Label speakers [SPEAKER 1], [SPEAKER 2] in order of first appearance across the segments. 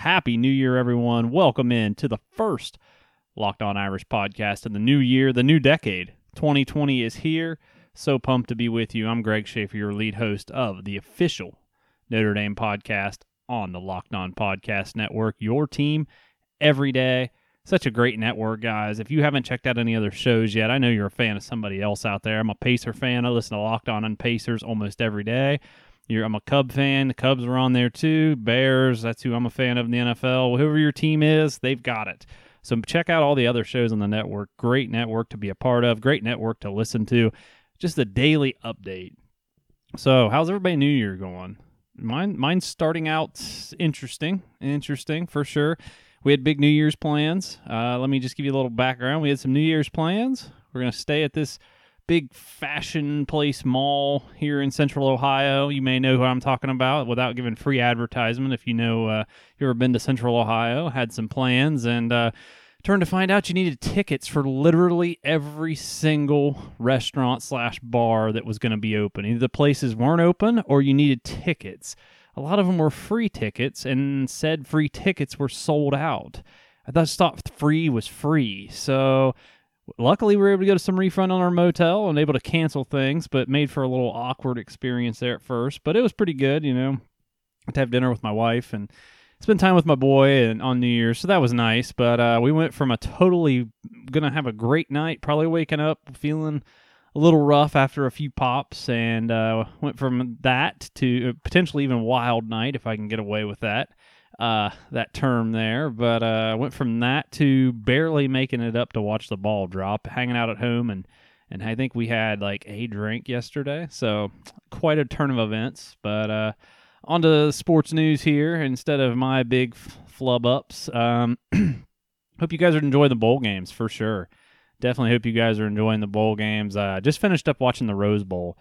[SPEAKER 1] Happy New Year, everyone. Welcome in to the first Locked On Irish podcast in the new year, the new decade. 2020 is here. So pumped to be with you. I'm Greg Schaefer, your lead host of the official Notre Dame podcast on the Locked On Podcast Network. Your team every day. Such a great network, guys. If you haven't checked out any other shows yet, I know you're a fan of somebody else out there. I'm a Pacer fan. I listen to Locked On and Pacers almost every day. You're, I'm a Cub fan. The Cubs are on there too. Bears, that's who I'm a fan of in the NFL. Whoever your team is, they've got it. So check out all the other shows on the network. Great network to be a part of. Great network to listen to. Just a daily update. So how's everybody New Year going? Mine, mine's starting out interesting. Interesting for sure. We had big New Year's plans. Uh, let me just give you a little background. We had some New Year's plans. We're gonna stay at this big fashion place mall here in central Ohio. You may know who I'm talking about without giving free advertisement. If you know, uh, you ever been to central Ohio, had some plans and uh, turned to find out you needed tickets for literally every single restaurant slash bar that was going to be open. Either the places weren't open or you needed tickets. A lot of them were free tickets, and said free tickets were sold out. I thought thought free was free, so Luckily, we were able to go to some refund on our motel and able to cancel things, but made for a little awkward experience there at first. But it was pretty good, you know. To have dinner with my wife and spend time with my boy and on New Year's, so that was nice. But uh, we went from a totally gonna have a great night, probably waking up feeling a little rough after a few pops, and uh, went from that to potentially even wild night if I can get away with that uh, that term there, but uh, went from that to barely making it up to watch the ball drop, hanging out at home, and and I think we had like a drink yesterday, so quite a turn of events. But uh, on to sports news here instead of my big flub ups. Um, hope you guys are enjoying the bowl games for sure. Definitely hope you guys are enjoying the bowl games. Uh, just finished up watching the Rose Bowl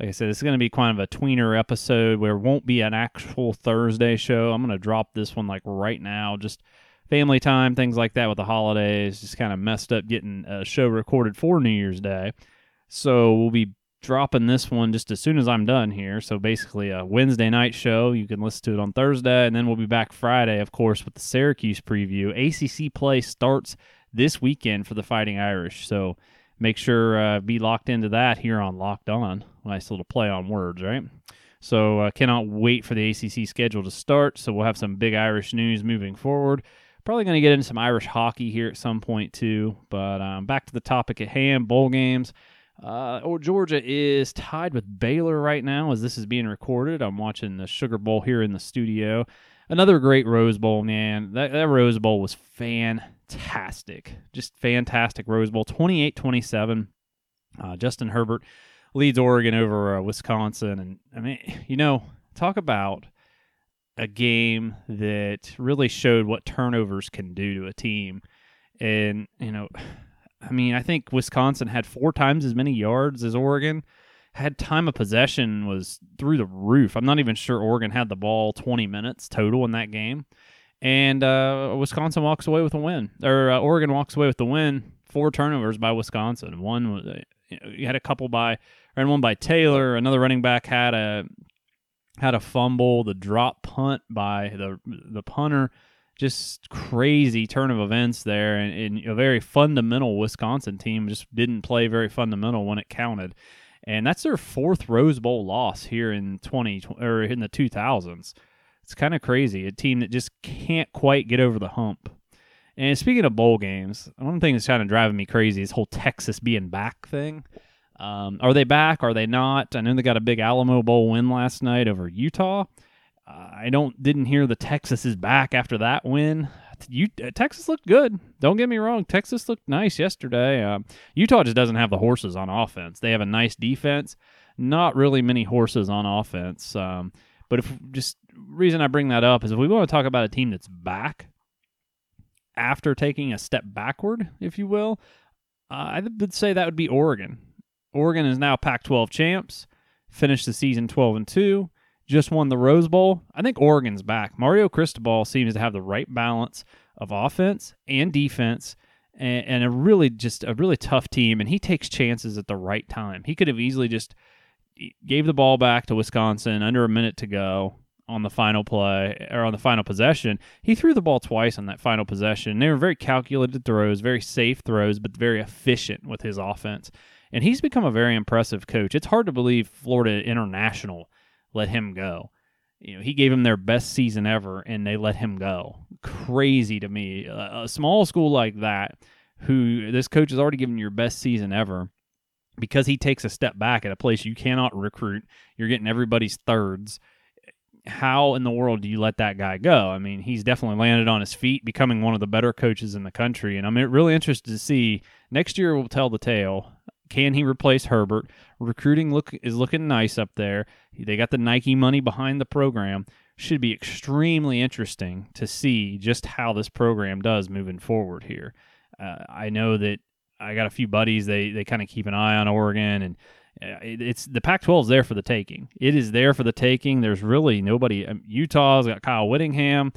[SPEAKER 1] like I said, it's going to be kind of a tweener episode where won't be an actual Thursday show. I'm going to drop this one like right now, just family time, things like that with the holidays. Just kind of messed up getting a show recorded for New Year's Day. So we'll be dropping this one just as soon as I'm done here. So basically, a Wednesday night show. You can listen to it on Thursday, and then we'll be back Friday, of course, with the Syracuse preview. ACC play starts this weekend for the Fighting Irish. So make sure uh, be locked into that here on Locked On. Nice little play on words, right? So uh, cannot wait for the ACC schedule to start. So we'll have some big Irish news moving forward. Probably going to get into some Irish hockey here at some point too. But um, back to the topic at hand: bowl games. Uh, or Georgia is tied with Baylor right now as this is being recorded. I'm watching the Sugar Bowl here in the studio. Another great Rose Bowl, man. That, that Rose Bowl was fantastic fantastic. Just fantastic Rose Bowl. 28 27. Uh, Justin Herbert leads Oregon over uh, Wisconsin. And I mean, you know, talk about a game that really showed what turnovers can do to a team. And, you know, I mean, I think Wisconsin had four times as many yards as Oregon. Had time of possession was through the roof. I'm not even sure Oregon had the ball 20 minutes total in that game and uh, Wisconsin walks away with a win, or uh, Oregon walks away with the win. Four turnovers by Wisconsin. One uh, you had a couple by, and one by Taylor. Another running back had a had a fumble. The drop punt by the the punter. Just crazy turn of events there, and, and a very fundamental Wisconsin team just didn't play very fundamental when it counted, and that's their fourth Rose Bowl loss here in twenty or in the two thousands. It's kind of crazy. A team that just can't quite get over the hump. And speaking of bowl games, one thing that's kind of driving me crazy is whole Texas being back thing. Um, are they back? Are they not? I know they got a big Alamo Bowl win last night over Utah. Uh, I don't didn't hear the Texas is back after that win. You, uh, Texas looked good. Don't get me wrong. Texas looked nice yesterday. Uh, Utah just doesn't have the horses on offense. They have a nice defense, not really many horses on offense. Um, but if just reason I bring that up is if we want to talk about a team that's back after taking a step backward, if you will, uh, I would say that would be Oregon. Oregon is now Pac-12 champs, finished the season 12 and 2, just won the Rose Bowl. I think Oregon's back. Mario Cristobal seems to have the right balance of offense and defense and a really just a really tough team and he takes chances at the right time. He could have easily just gave the ball back to Wisconsin under a minute to go on the final play or on the final possession. He threw the ball twice on that final possession. They were very calculated throws, very safe throws, but very efficient with his offense. And he's become a very impressive coach. It's hard to believe Florida International let him go. You know, he gave them their best season ever, and they let him go. Crazy to me. A, a small school like that, who this coach has already given your best season ever, because he takes a step back at a place you cannot recruit. You're getting everybody's thirds how in the world do you let that guy go? I mean, he's definitely landed on his feet, becoming one of the better coaches in the country. And I'm really interested to see next year will tell the tale. Can he replace Herbert? Recruiting look is looking nice up there. They got the Nike money behind the program. Should be extremely interesting to see just how this program does moving forward here. Uh, I know that I got a few buddies. They they kind of keep an eye on Oregon and it's the Pac-12 is there for the taking. It is there for the taking. There's really nobody. Um, Utah's got Kyle Whittingham,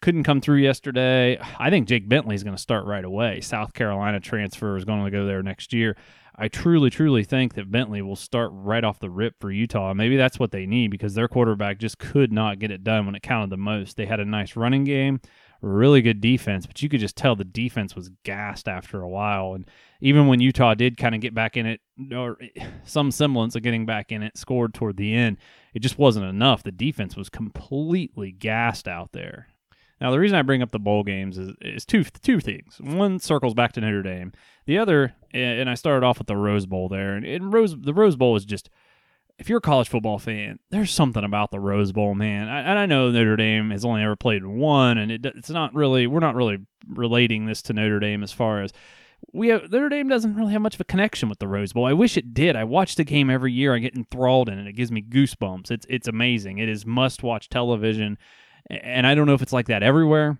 [SPEAKER 1] couldn't come through yesterday. I think Jake Bentley is going to start right away. South Carolina transfer is going to go there next year. I truly, truly think that Bentley will start right off the rip for Utah. Maybe that's what they need because their quarterback just could not get it done when it counted the most. They had a nice running game really good defense, but you could just tell the defense was gassed after a while. And even when Utah did kind of get back in it, or some semblance of getting back in it, scored toward the end, it just wasn't enough. The defense was completely gassed out there. Now, the reason I bring up the bowl games is, is two two things. One circles back to Notre Dame. The other, and I started off with the Rose Bowl there, and, Rose the Rose Bowl is just – if you're a college football fan, there's something about the Rose Bowl, man. I, and I know Notre Dame has only ever played one, and it, it's not really we're not really relating this to Notre Dame as far as we have Notre Dame doesn't really have much of a connection with the Rose Bowl. I wish it did. I watch the game every year. I get enthralled in it. It gives me goosebumps. It's it's amazing. It is must watch television, and I don't know if it's like that everywhere.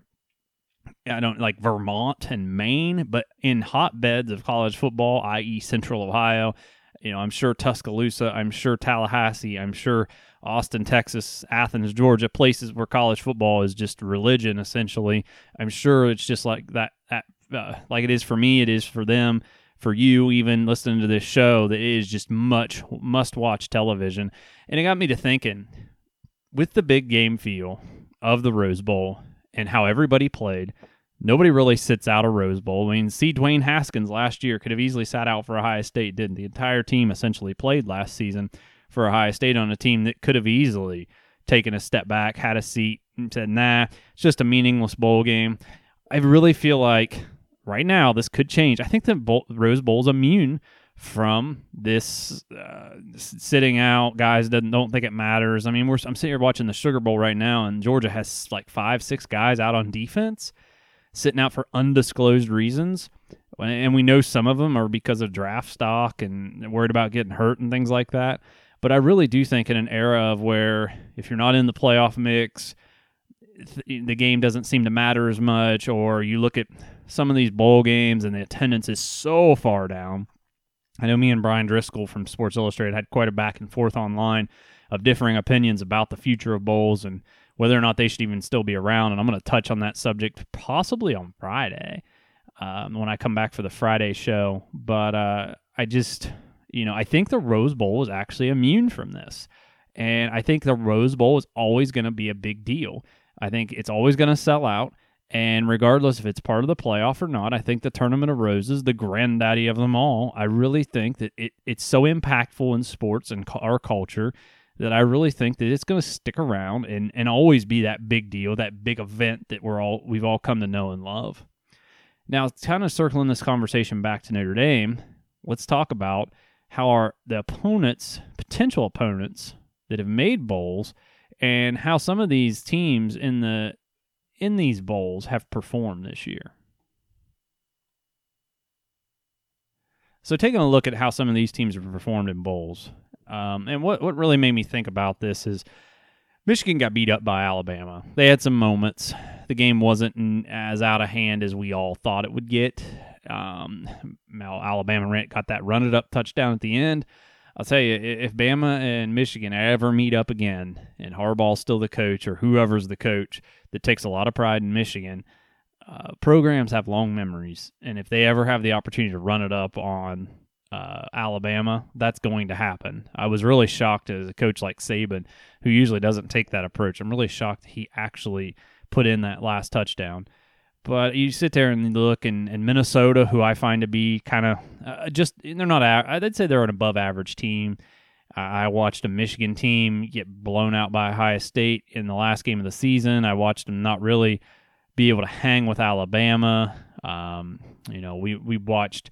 [SPEAKER 1] I don't like Vermont and Maine, but in hotbeds of college football, i.e., Central Ohio, you know, I'm sure Tuscaloosa, I'm sure Tallahassee, I'm sure Austin, Texas, Athens, Georgia, places where college football is just religion essentially. I'm sure it's just like that, that uh, like it is for me, it is for them, for you even listening to this show that is just much must watch television. And it got me to thinking with the big game feel of the Rose Bowl and how everybody played, Nobody really sits out a Rose Bowl. I mean, see, Dwayne Haskins last year could have easily sat out for Ohio State, didn't? The entire team essentially played last season for Ohio State on a team that could have easily taken a step back, had a seat, and said, nah, it's just a meaningless bowl game. I really feel like right now this could change. I think bowl, Rose Bowl's immune from this uh, sitting out guys doesn't don't think it matters. I mean, we're I'm sitting here watching the Sugar Bowl right now, and Georgia has like five, six guys out on defense sitting out for undisclosed reasons. And we know some of them are because of draft stock and worried about getting hurt and things like that. But I really do think in an era of where if you're not in the playoff mix, the game doesn't seem to matter as much, or you look at some of these bowl games and the attendance is so far down. I know me and Bryan Driskell from Sports Illustrated had quite a back and forth online of differing opinions about the future of bowls and whether or not they should even still be around. And I'm going to touch on that subject possibly on Friday um, when I come back for the Friday show. But uh, I just, you know, I think the Rose Bowl is actually immune from this. And I think the Rose Bowl is always going to be a big deal. I think it's always going to sell out. And regardless if it's part of the playoff or not, I think the Tournament of Roses, the granddaddy of them all, I really think that it, it's so impactful in sports and our culture that I really think that it's going to stick around and, and always be that big deal, that big event that we're all we've all come to know and love. Now, kind of circling this conversation back to Notre Dame, let's talk about how our the opponents, potential opponents that have made bowls, and how some of these teams in the in these bowls have performed this year. So, taking a look at how some of these teams have performed in bowls, um, and what what really made me think about this is Michigan got beat up by Alabama. They had some moments. The game wasn't as out of hand as we all thought it would get. Um, Alabama got that run it up touchdown at the end. I'll tell you, if Bama and Michigan ever meet up again, and Harbaugh's still the coach or whoever's the coach that takes a lot of pride in Michigan, uh, programs have long memories, and if they ever have the opportunity to run it up on uh, Alabama, that's going to happen. I was really shocked as a coach like Saban, who usually doesn't take that approach. I'm really shocked he actually put in that last touchdown. But you sit there and look, and, and Minnesota, who I find to be kind of uh, just, they're not, I'd say they're an above average team. I watched a Michigan team get blown out by Ohio State in the last game of the season. I watched them not really be able to hang with Alabama. Um, you know, we we watched.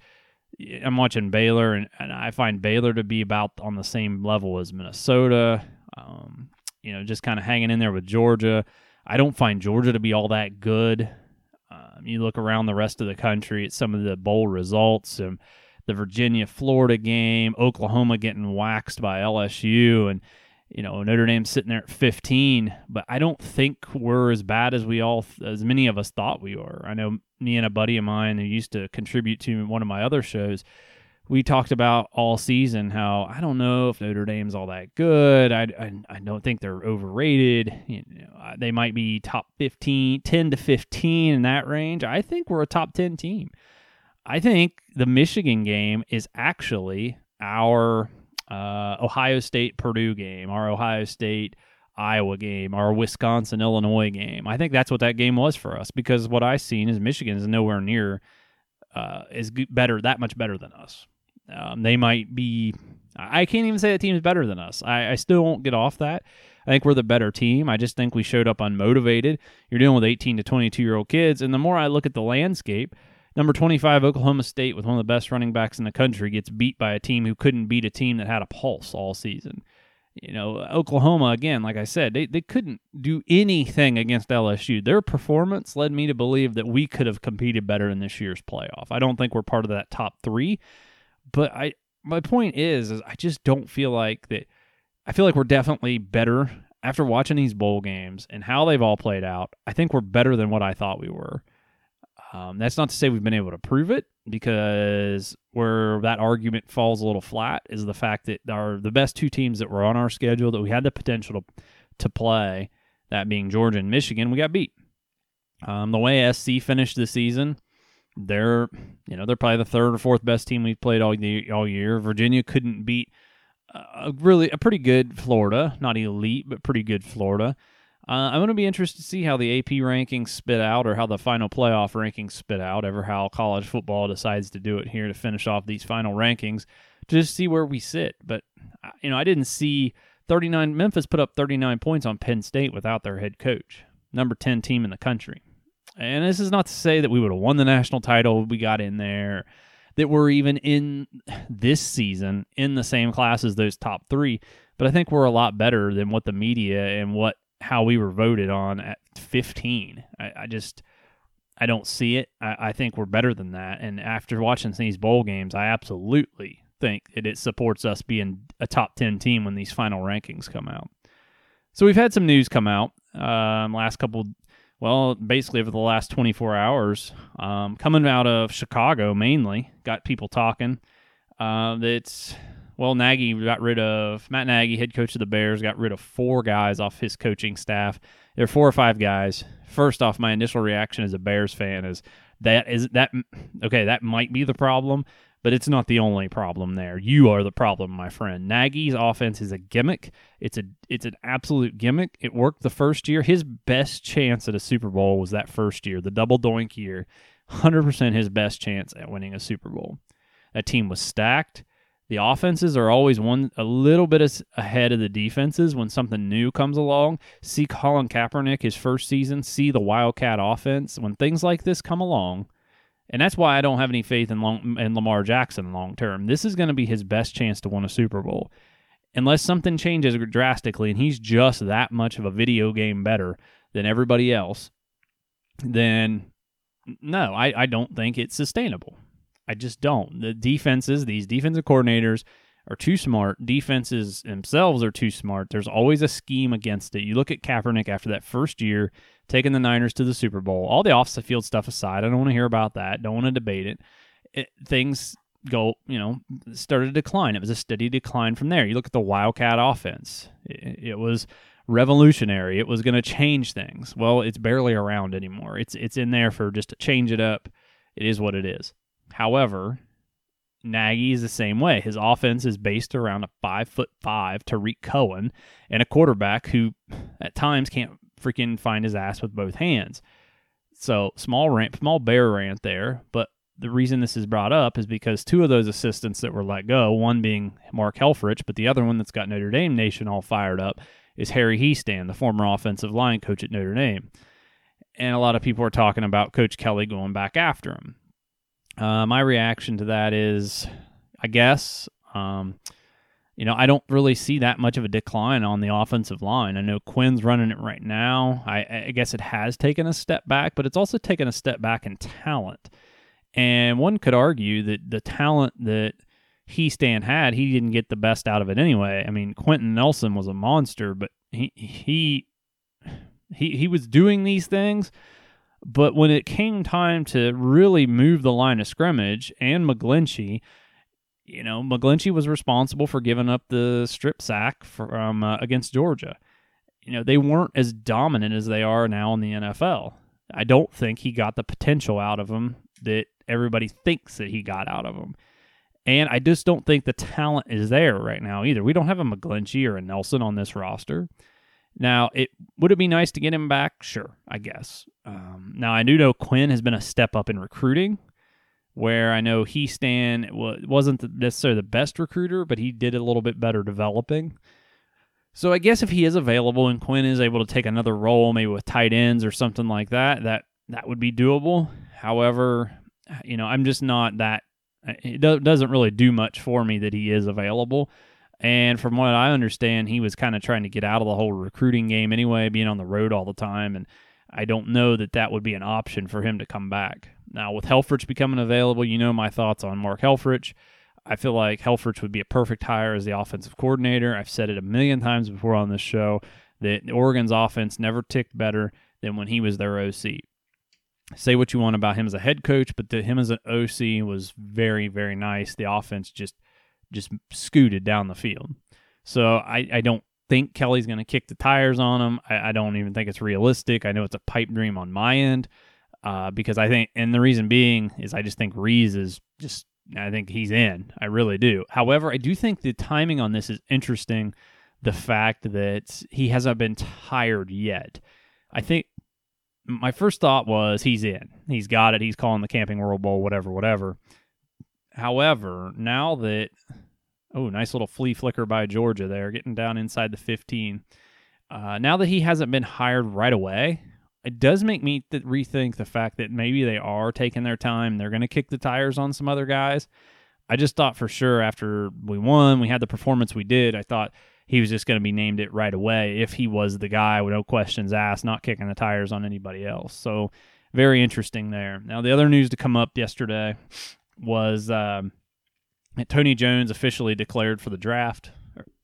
[SPEAKER 1] I'm watching Baylor, and, and I find Baylor to be about on the same level as Minnesota. Um, you know, just kind of hanging in there with Georgia. I don't find Georgia to be all that good. Um, you look around the rest of the country at some of the bowl results, and the Virginia Florida game, Oklahoma getting waxed by LSU, and you know Notre Dame sitting there at 15. But I don't think we're as bad as we all, as many of us thought we were. I know me and a buddy of mine who used to contribute to one of my other shows. We talked about all season how I don't know if Notre Dame's all that good. I, I, I don't think they're overrated. You know, they might be top 15, 10 to 15 in that range. I think we're a top 10 team. I think the Michigan game is actually our uh, Ohio State Purdue game, our Ohio State Iowa game, our Wisconsin Illinois game. I think that's what that game was for us because what I've seen is Michigan is nowhere near uh, is better that much better than us. Um, they might be. I can't even say the team is better than us. I, I still won't get off that. I think we're the better team. I just think we showed up unmotivated. You're dealing with 18 to 22 year old kids, and the more I look at the landscape Number 25, Oklahoma State, with one of the best running backs in the country, gets beat by a team who couldn't beat a team that had a pulse all season. You know, Oklahoma, again, like I said, they, they couldn't do anything against LSU. Their performance led me to believe that we could have competed better in this year's playoff. I don't think we're part of that top three, but I my point is, is I just don't feel like that. I feel like we're definitely better after watching these bowl games and how they've all played out. I think we're better than what I thought we were. Um, that's not to say we've been able to prove it because where that argument falls a little flat is the fact that our the best two teams that were on our schedule that we had the potential to to play, that being Georgia and Michigan, we got beat. Um, the way SC finished the season, they're you know they're probably the third or fourth best team we've played all year. All year. Virginia couldn't beat a really a pretty good Florida, not elite but pretty good Florida. Uh, I'm going to be interested to see how the AP rankings spit out or how the final playoff rankings spit out, ever how college football decides to do it here to finish off these final rankings, to just see where we sit. But, you know, I didn't see 39, Memphis put up 39 points on Penn State without their head coach, number 10 team in the country. And this is not to say that we would have won the national title, we got in there, that we're even in this season in the same class as those top three. But I think we're a lot better than what the media and what how we were voted on at 15. I, I just I don't see it. I, I, think we're better than that. And after watching these bowl games, I absolutely think that it supports us being a top 10 team when these final rankings come out. So we've had some news come out um, last couple, well, basically over the last 24 hours, um, coming out of Chicago mainly, got people talking. Uh, that's well, Nagy got rid of Matt Nagy, head coach of the Bears, got rid of four guys off his coaching staff. There are four or five guys. First off, my initial reaction as a Bears fan is that is that okay, that might be the problem, but it's not the only problem there. You are the problem, my friend. Nagy's offense is a gimmick. It's a it's an absolute gimmick. It worked the first year. His best chance at a Super Bowl was that first year, the double doink year. 100% his best chance at winning a Super Bowl. That team was stacked. The offenses are always one a little bit ahead of the defenses when something new comes along. See Colin Kaepernick his first season, see the Wildcat offense when things like this come along. And that's why I don't have any faith in, long, in Lamar Jackson long term. This is going to be his best chance to win a Super Bowl. Unless something changes drastically and he's just that much of a video game better than everybody else, then no, I, I don't think it's sustainable. I just don't. The defenses, these defensive coordinators are too smart. Defenses themselves are too smart. There's always a scheme against it. You look at Kaepernick after that first year, taking the Niners to the Super Bowl. All the off the field stuff aside, I don't want to hear about that. Don't want to debate it. it. Things go, you know, started to decline. It was a steady decline from there. You look at the Wildcat offense. It, it was revolutionary. It was going to change things. Well, it's barely around anymore. It's it's in there for just to change it up. It is what it is. However, Nagy is the same way. His offense is based around a five foot five Tarik Cohen and a quarterback who at times can't freaking find his ass with both hands. So small rant, small bear rant there. But the reason this is brought up is because two of those assistants that were let go, one being Mark Helfrich, but the other one that's got Notre Dame Nation all fired up is Harry Hiestand, the former offensive line coach at Notre Dame. And a lot of people are talking about Coach Kelly going back after him. Uh, my reaction to that is, I guess, um, you know, I don't really see that much of a decline on the offensive line. I know Quinn's running it right now. I, I guess it has taken a step back, but it's also taken a step back in talent. And one could argue that the talent that Hiestand had, he didn't get the best out of it anyway. I mean, Quenton Nelson was a monster, but he he he he was doing these things, but when it came time to really move the line of scrimmage and McGlinchey, you know, McGlinchey was responsible for giving up the strip sack from uh, against Georgia. You know, they weren't as dominant as they are now in the NFL. I don't think he got the potential out of them that everybody thinks that he got out of them. And I just don't think the talent is there right now either. We don't have a McGlinchey or a Nelson on this roster. Now, it would it be nice to get him back? Sure, I guess. Um, now, I do know Quinn has been a step up in recruiting, where I know Hiestand wasn't necessarily the best recruiter, but he did a little bit better developing. So I guess if he is available and Quinn is able to take another role, maybe with tight ends or something like that, that that would be doable. However, you know, I'm just not that. It doesn't really do much for me that he is available. And from what I understand, he was kind of trying to get out of the whole recruiting game anyway, being on the road all the time. And I don't know that that would be an option for him to come back. Now, with Helfrich becoming available, you know my thoughts on Mark Helfrich. I feel like Helfrich would be a perfect hire as the offensive coordinator. I've said it a million times before on this show that Oregon's offense never ticked better than when he was their OC. Say what you want about him as a head coach, but to him as an OC was very, very nice. The offense just just scooted down the field. So I, I don't think Kelly's going to kick the tires on him. I, I, don't even think it's realistic. I know it's a pipe dream on my end uh, because I think, and the reason being is I just think Rees is just, I think he's in. I really do. However, I do think the timing on this is interesting. The fact that he hasn't been tired yet. I think my first thought was he's in. He's got it. He's calling the Camping World Bowl, whatever, whatever. However, now that oh, nice little flea flicker by Georgia there, getting down inside the 15. Uh, now that he hasn't been hired right away, it does make me th- rethink the fact that maybe they are taking their time. They're going to kick the tires on some other guys. I just thought for sure after we won, we had the performance we did. I thought he was just going to be named it right away if he was the guy with no questions asked, not kicking the tires on anybody else. So very interesting there. Now the other news to come up yesterday was um, Tony Jones officially declared for the draft.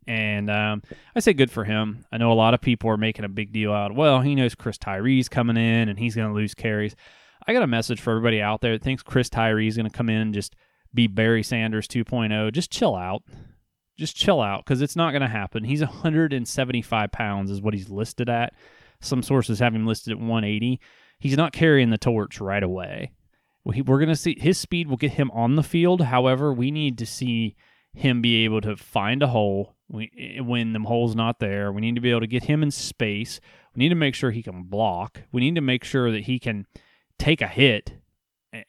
[SPEAKER 1] And um, I say good for him. I know a lot of people are making a big deal out. Well, he knows Chris Tyree's coming in and he's going to lose carries. I got a message for everybody out there that thinks Chris Tyree's going to come in and just be Barry Sanders 2.0. Just chill out. Just chill out because it's not going to happen. He's 175 pounds, is what he's listed at. Some sources have him listed at 180. He's not carrying the torch right away we're going to see his speed will get him on the field. However, we need to see him be able to find a hole when the hole's not there. We need to be able to get him in space. We need to make sure he can block. We need to make sure that he can take a hit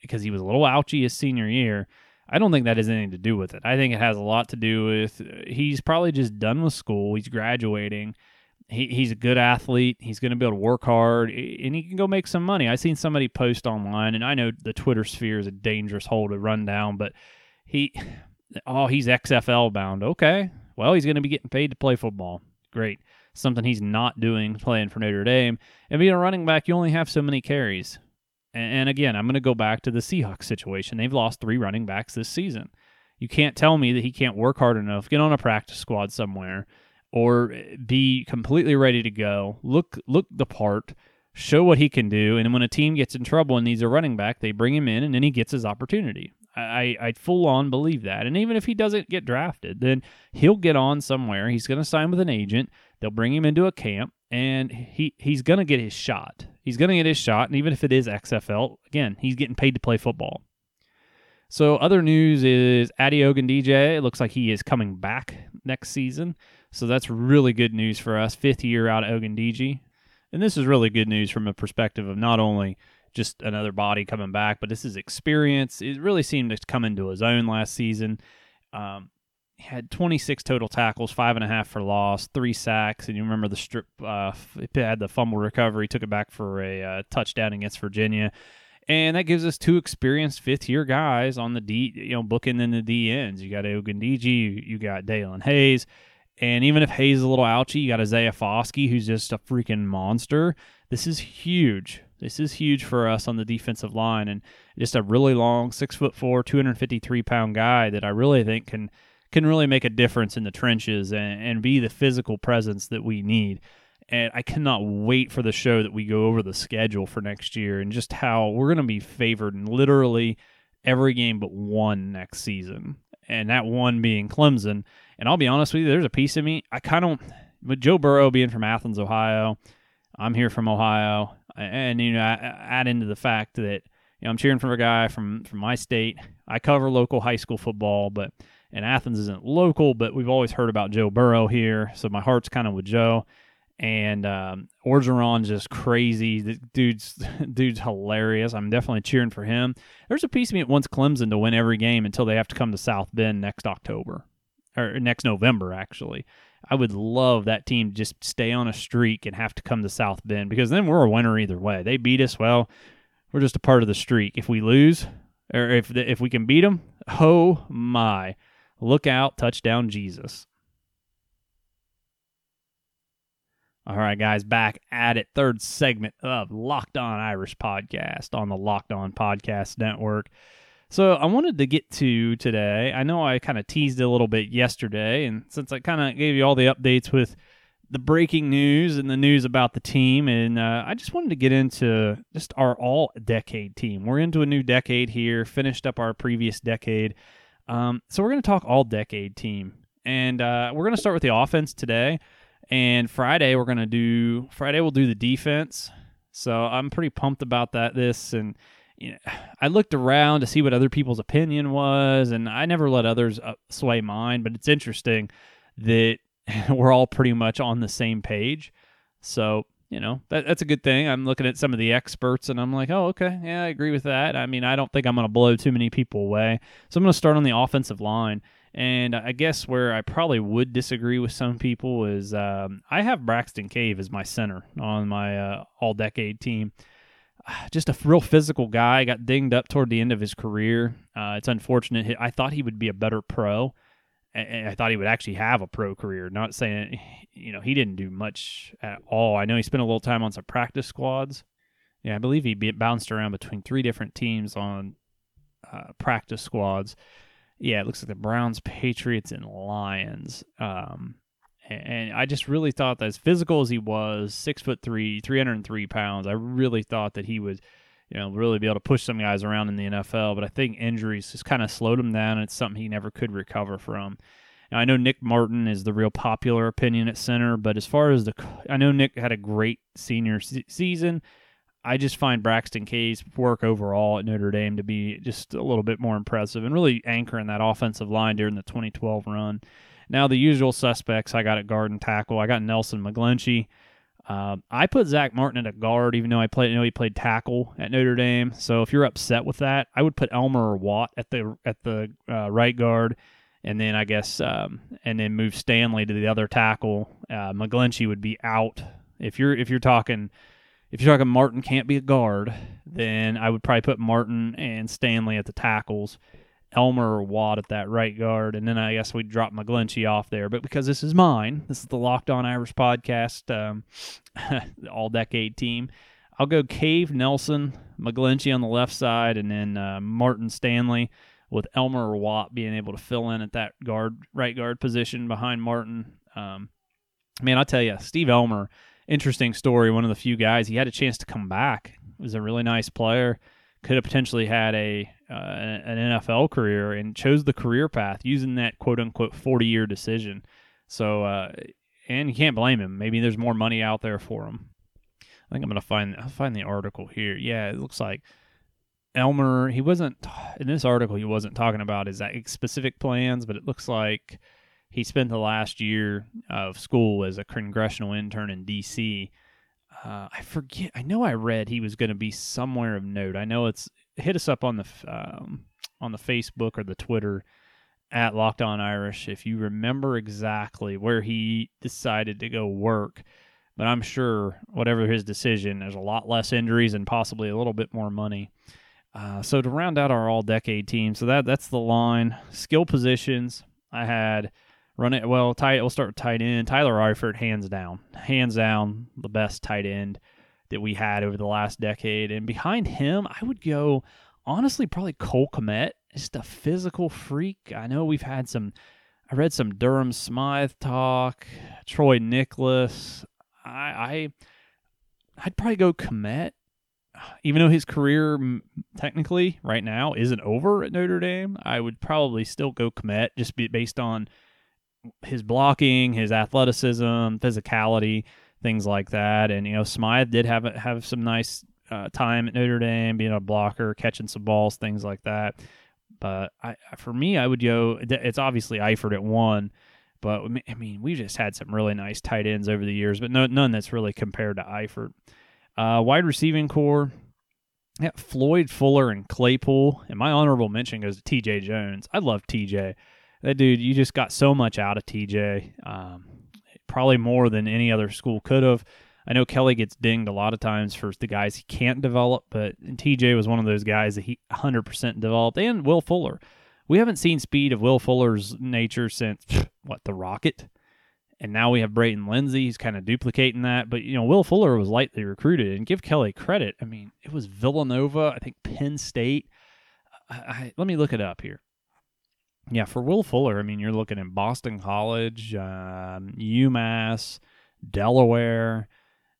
[SPEAKER 1] because eh, he was a little ouchy his senior year. I don't think that has anything to do with it. I think it has a lot to do with uh, he's probably just done with school. He's graduating he, he's a good athlete. He's going to be able to work hard and he can go make some money. I seen somebody post online, and I know the Twitter sphere is a dangerous hole to run down, but he, oh, he's XFL bound. Okay. Well, he's going to be getting paid to play football. Great. Something he's not doing playing for Notre Dame. And being a running back, you only have so many carries. And again, I'm going to go back to the Seahawks situation. They've lost three running backs this season. You can't tell me that he can't work hard enough, get on a practice squad somewhere, or be completely ready to go, look look the part, show what he can do, and when a team gets in trouble and needs a running back, they bring him in and then he gets his opportunity. I, I full on believe that. And even if he doesn't get drafted, then he'll get on somewhere. He's going to sign with an agent. They'll bring him into a camp and he, he's going to get his shot. He's going to get his shot. And even if it is XFL, again, he's getting paid to play football. So other news is Ogundeji. It looks like he is coming back next season. So that's really good news for us. Fifth year out of Ogundeji. And this is really good news from a perspective of not only just another body coming back, but this is experience. It really seemed to come into his own last season. Um, had 26 total tackles, five and a half for loss, three sacks, and you remember the strip. Uh, had the fumble recovery, took it back for a uh, touchdown against Virginia, and that gives us two experienced fifth year guys on the D, you know, booking in the D ends. You got Ogundeji, you, you got Daelin Hayes. And even if Hayes is a little ouchy, you got Isaiah Foskey, who's just a freaking monster. This is huge. This is huge for us on the defensive line, and just a really long, six foot four, two hundred fifty three pound guy that I really think can can really make a difference in the trenches and, and be the physical presence that we need. And I cannot wait for the show that we go over the schedule for next year and just how we're going to be favored in literally every game but one next season. And that one being Clemson. And I'll be honest with you, there's a piece of me, I kind of, with Joe Burrow being from Athens, Ohio, I'm here from Ohio. And, you know, I, add into the fact that, you know, I'm cheering for a guy from, from my state. I cover local high school football, but and Athens isn't local, but we've always heard about Joe Burrow here, so my heart's kind of with Joe. And um, Orgeron's just crazy. The dude's dude's hilarious. I'm definitely cheering for him. There's a piece of me that wants Clemson to win every game until they have to come to South Bend next October or next November. Actually, I would love that team to just stay on a streak and have to come to South Bend because then we're a winner either way. They beat us, well, we're just a part of the streak. If we lose, or if the, if we can beat them, oh my, Look out, touchdown Jesus. All right, guys, back at it. Third segment of Locked On Irish podcast on the Locked On Podcast Network. So, I wanted to get to today. I know I kind of teased a little bit yesterday, and since I kind of gave you all the updates with the breaking news and the news about the team, and uh, I just wanted to get into just our all decade team. We're into a new decade here, finished up our previous decade um, so we're going to talk all decade team, and uh, we're going to start with the offense today. And Friday we're going to do Friday we'll do the defense. So I'm pretty pumped about that. This and you know, I looked around to see what other people's opinion was, and I never let others uh, sway mine. But it's interesting that we're all pretty much on the same page. So you know that, that's a good thing. I'm looking at some of the experts and i'm like oh okay. Yeah i agree with that. I mean i don't think i'm going to blow too many people away. So i'm going to start on the offensive line. And i guess where i probably would disagree with some people is um, i have braxton cave as my center on my uh, all decade team just a real physical guy got dinged up toward the end of his career uh, it's unfortunate i thought he would be a better pro and I thought he would actually have a pro career. Not saying, you know, he didn't do much at all. I know he spent a little time on some practice squads. Yeah, I believe he bounced around between three different teams on uh, practice squads. Yeah, it looks like the Browns, Patriots, and Lions. Um, and I just really thought that as physical as he was, six foot three, three hundred and three pounds, I really thought that he would you know, really be able to push some guys around in the NFL. But I think injuries just kind of slowed him down, and it's something he never could recover from. Now, I know Nick Martin is the real popular opinion at center, but as far as the, I know Nick had a great senior se- season. I just find Braxton Cave's work overall at Notre Dame to be just a little bit more impressive and really anchoring that offensive line during the 2012 run. Now, the usual suspects I got at guard and tackle. I got Nelson McGlinchey. Uh, I put Zach Martin at a guard, even though I played. You know, he played tackle at Notre Dame. So if you're upset with that, I would put Elmer or Watt at the at the uh, right guard, and then I guess um, and then move Stanley to the other tackle. Uh, McGlinchey would be out. If you're if you're talking if you're talking Martin can't be a guard, then I would probably put Martin and Stanley at the tackles. Elmer or Watt at that right guard, and then I guess we'd drop McGlinchey off there. But because this is mine, this is the Locked On Irish podcast, um, all decade team. I'll go Cave Nelson, McGlinchey on the left side, and then uh, Martin Stanley with Elmer or Watt being able to fill in at that guard, right guard position behind Martin. Um, man, I tell you, Steve Elmer, interesting story. One of the few guys he had a chance to come back. Was a really nice player could have potentially had a uh, an NFL career and chose the career path using that quote unquote 40 year decision. So, uh, and you can't blame him. Maybe there's more money out there for him. I think I'm gonna find I'll find the article here. Yeah, it looks like Elmer, he wasn't in this article. He wasn't talking about his specific plans, but it looks like he spent the last year of school as a congressional intern in D.C. Uh, I forget. I know I read he was going to be somewhere of note. I know it's hit us up on the um, on the Facebook or the Twitter at Locked On Irish if you remember exactly where he decided to go work. But I'm sure whatever his decision, there's a lot less injuries and possibly a little bit more money. Uh, so to round out our all-decade team, so that that's the line. Skill positions, I had run it well. Tight. We'll start with tight end. Tyler Eifert, hands down, hands down, the best tight end that we had over the last decade. And behind him, I would go honestly probably Cole Kmet. Just a physical freak. I know we've had some. I read some Durham Smythe talk. Troy Niklas. I, I I'd probably go Kmet even though his career technically right now isn't over at Notre Dame, I would probably still go Kmet just based on his blocking, his athleticism, physicality, things like that. And you know, Smythe did have have some nice uh, time at Notre Dame, being a blocker, catching some balls, things like that. But I, for me, I would go. It's obviously Eifert at one, but I mean, we just had some really nice tight ends over the years, but no, none that's really compared to Eifert. Uh, wide receiving corps, yeah, Floyd Fuller and Claypool. And my honorable mention goes to TJ Jones. I love TJ. That dude, you just got so much out of TJ. Um, probably more than any other school could have. I know Kelly gets dinged a lot of times for the guys he can't develop, but TJ was one of those guys that he 100% developed. And Will Fuller. We haven't seen speed of Will Fuller's nature since, what, the Rocket? And now we have Braden Lenzy. He's kind of duplicating that. But, you know, Will Fuller was lightly recruited. And give Kelly credit. I mean, it was Villanova, I think Penn State. I, I, let me look it up here. Yeah, for Will Fuller, I mean, you're looking at Boston College, um, UMass, Delaware.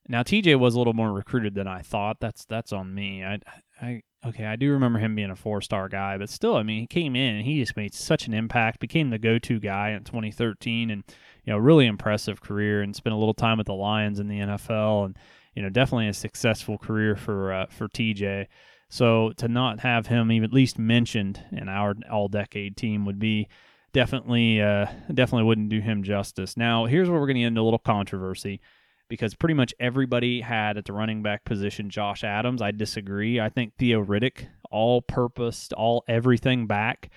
[SPEAKER 1] Now TJ was a little more recruited than I thought. That's that's on me. I, I okay, I do remember him being a four star guy, but still, I mean, he came in and he just made such an impact. Became the go to guy in 2013, and you know, really impressive career and spent a little time with the Lions in the NFL and you know, definitely a successful career for uh, for TJ. So to not have him even at least mentioned in our all decade team would be definitely uh, definitely wouldn't do him justice. Now, here's where we're going to get into a little controversy because pretty much everybody had at the running back position Josh Adams. I disagree. I think Theo Riddick, all purposed, all everything back,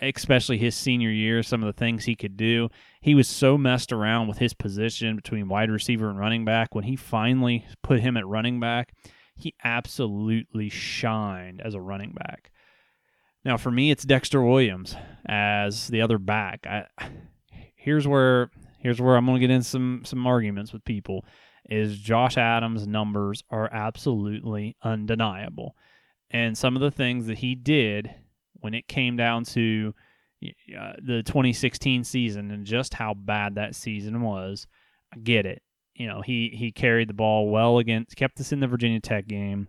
[SPEAKER 1] especially his senior year, some of the things he could do. He was so messed around with his position between wide receiver and running back. When he finally put him at running back, he absolutely shined as a running back. Now, for me, it's Dexter Williams as the other back. I, here's where here's where I'm going to get in some some arguments with people. Is Josh Adams' numbers are absolutely undeniable, and some of the things that he did when it came down to uh, the 2016 season and just how bad that season was. I get it. You know, he he carried the ball well against, kept us in the Virginia Tech game.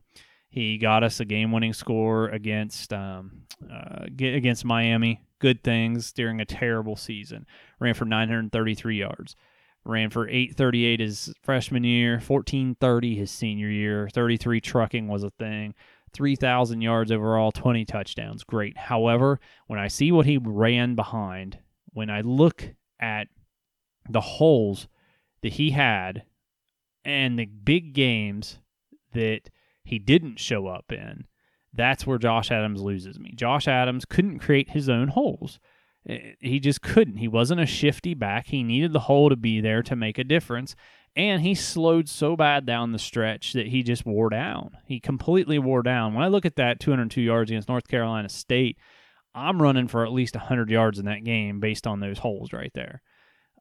[SPEAKER 1] He got us a game-winning score against um, uh, against Miami. Good things during a terrible season. Ran for 933 yards. Ran for 838 his freshman year, 1430 his senior year. 33 trucking was a thing. 3,000 yards overall, 20 touchdowns. Great. However, when I see what he ran behind, when I look at the holes that he had and the big games that he didn't show up in, that's where Josh Adams loses me. Josh Adams couldn't create his own holes. Eh, he just couldn't. He wasn't a shifty back. He needed the hole to be there to make a difference and he slowed so bad down the stretch that he just wore down. He completely wore down. When I look at that 202 yards against North Carolina State, I'm running for at least 100 yards in that game based on those holes right there.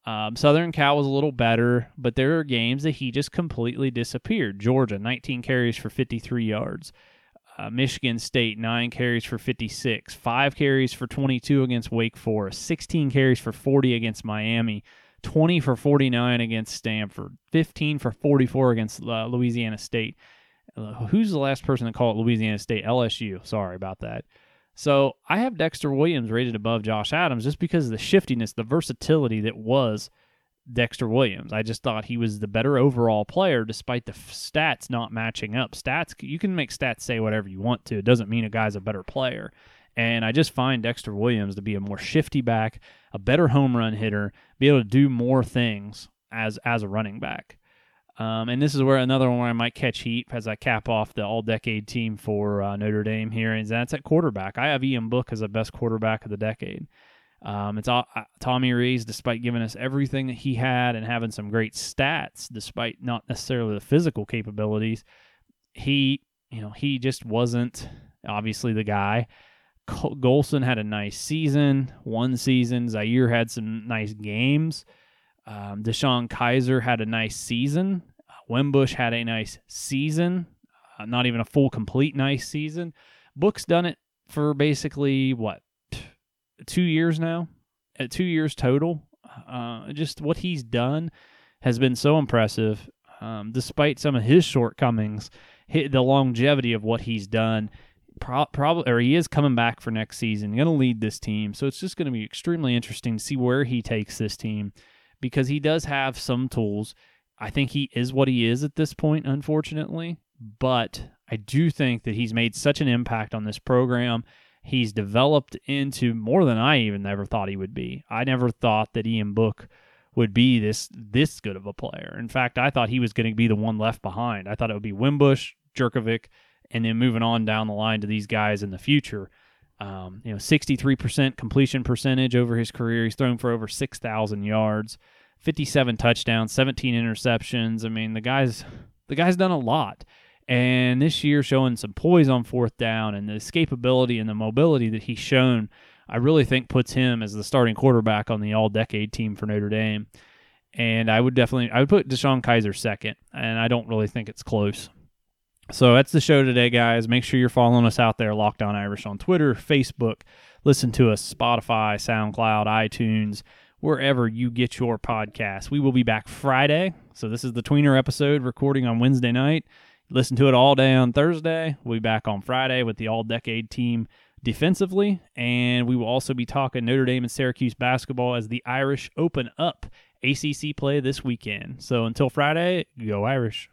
[SPEAKER 1] Um, Southern Cal was a little better, but there are games that he just completely disappeared. Georgia, 19 carries for 53 yards. Uh, Michigan State, 9 carries for 56. 5 carries for 22 against Wake Forest. 16 carries for 40 against Miami. 20 for 49 against Stanford, 15 for 44 against uh, Louisiana State. Uh, who's the last person to call it Louisiana State? LSU. Sorry about that. So I have Dexter Williams rated above Josh Adams just because of the shiftiness, the versatility that was Dexter Williams. I just thought he was the better overall player despite the f- stats not matching up. Stats, you can make stats say whatever you want to. It doesn't mean a guy's a better player. And I just find Dexter Williams to be a more shifty back, a better home run hitter, be able to do more things as as a running back. Um, and this is where another one where I might catch heat as I cap off the all decade team for uh, Notre Dame here, and that's at quarterback. I have Ian Book as the best quarterback of the decade. Um, it's all, uh, Tommy Rees, despite giving us everything that he had and having some great stats, despite not necessarily the physical capabilities, he, you know, he just wasn't obviously the guy. Golson had a nice season, one season. Zaire had some nice games. Um, DeShone Kizer had a nice season. Wimbush had a nice season, uh, not even a full, complete nice season. Book's done it for basically what two years now, at uh, two years total. Uh, just what he's done has been so impressive, um, despite some of his shortcomings. the longevity of what he's done, pro- probably or he is coming back for next season. Going to lead this team, so it's just going to be extremely interesting to see where he takes this team because he does have some tools. I think he is what he is at this point, unfortunately. But I do think that he's made such an impact on this program. He's developed into more than I even ever thought he would be. I never thought that Ian Book would be this this good of a player. In fact, I thought he was going to be the one left behind. I thought it would be Wimbush, Jurkovec, and then moving on down the line to these guys in the future. Um, you know, 63% completion percentage over his career. He's thrown for over 6,000 yards, 57 touchdowns, 17 interceptions. I mean, the guy's the guy's done a lot. And this year showing some poise on fourth down and the escapability and the mobility that he's shown, I really think puts him as the starting quarterback on the all-decade team for Notre Dame. And I would definitely I would put DeShone Kizer second, and I don't really think it's close. So that's the show today, guys. Make sure you're following us out there, Locked On Irish on Twitter, Facebook. Listen to us, Spotify, SoundCloud, iTunes, wherever you get your podcast. We will be back Friday. So this is the tweener episode recording on Wednesday night. Listen to it all day on Thursday. We'll be back on Friday with the all decade team defensively. And we will also be talking Notre Dame and Syracuse basketball as the Irish open up ACC play this weekend. So until Friday, go Irish.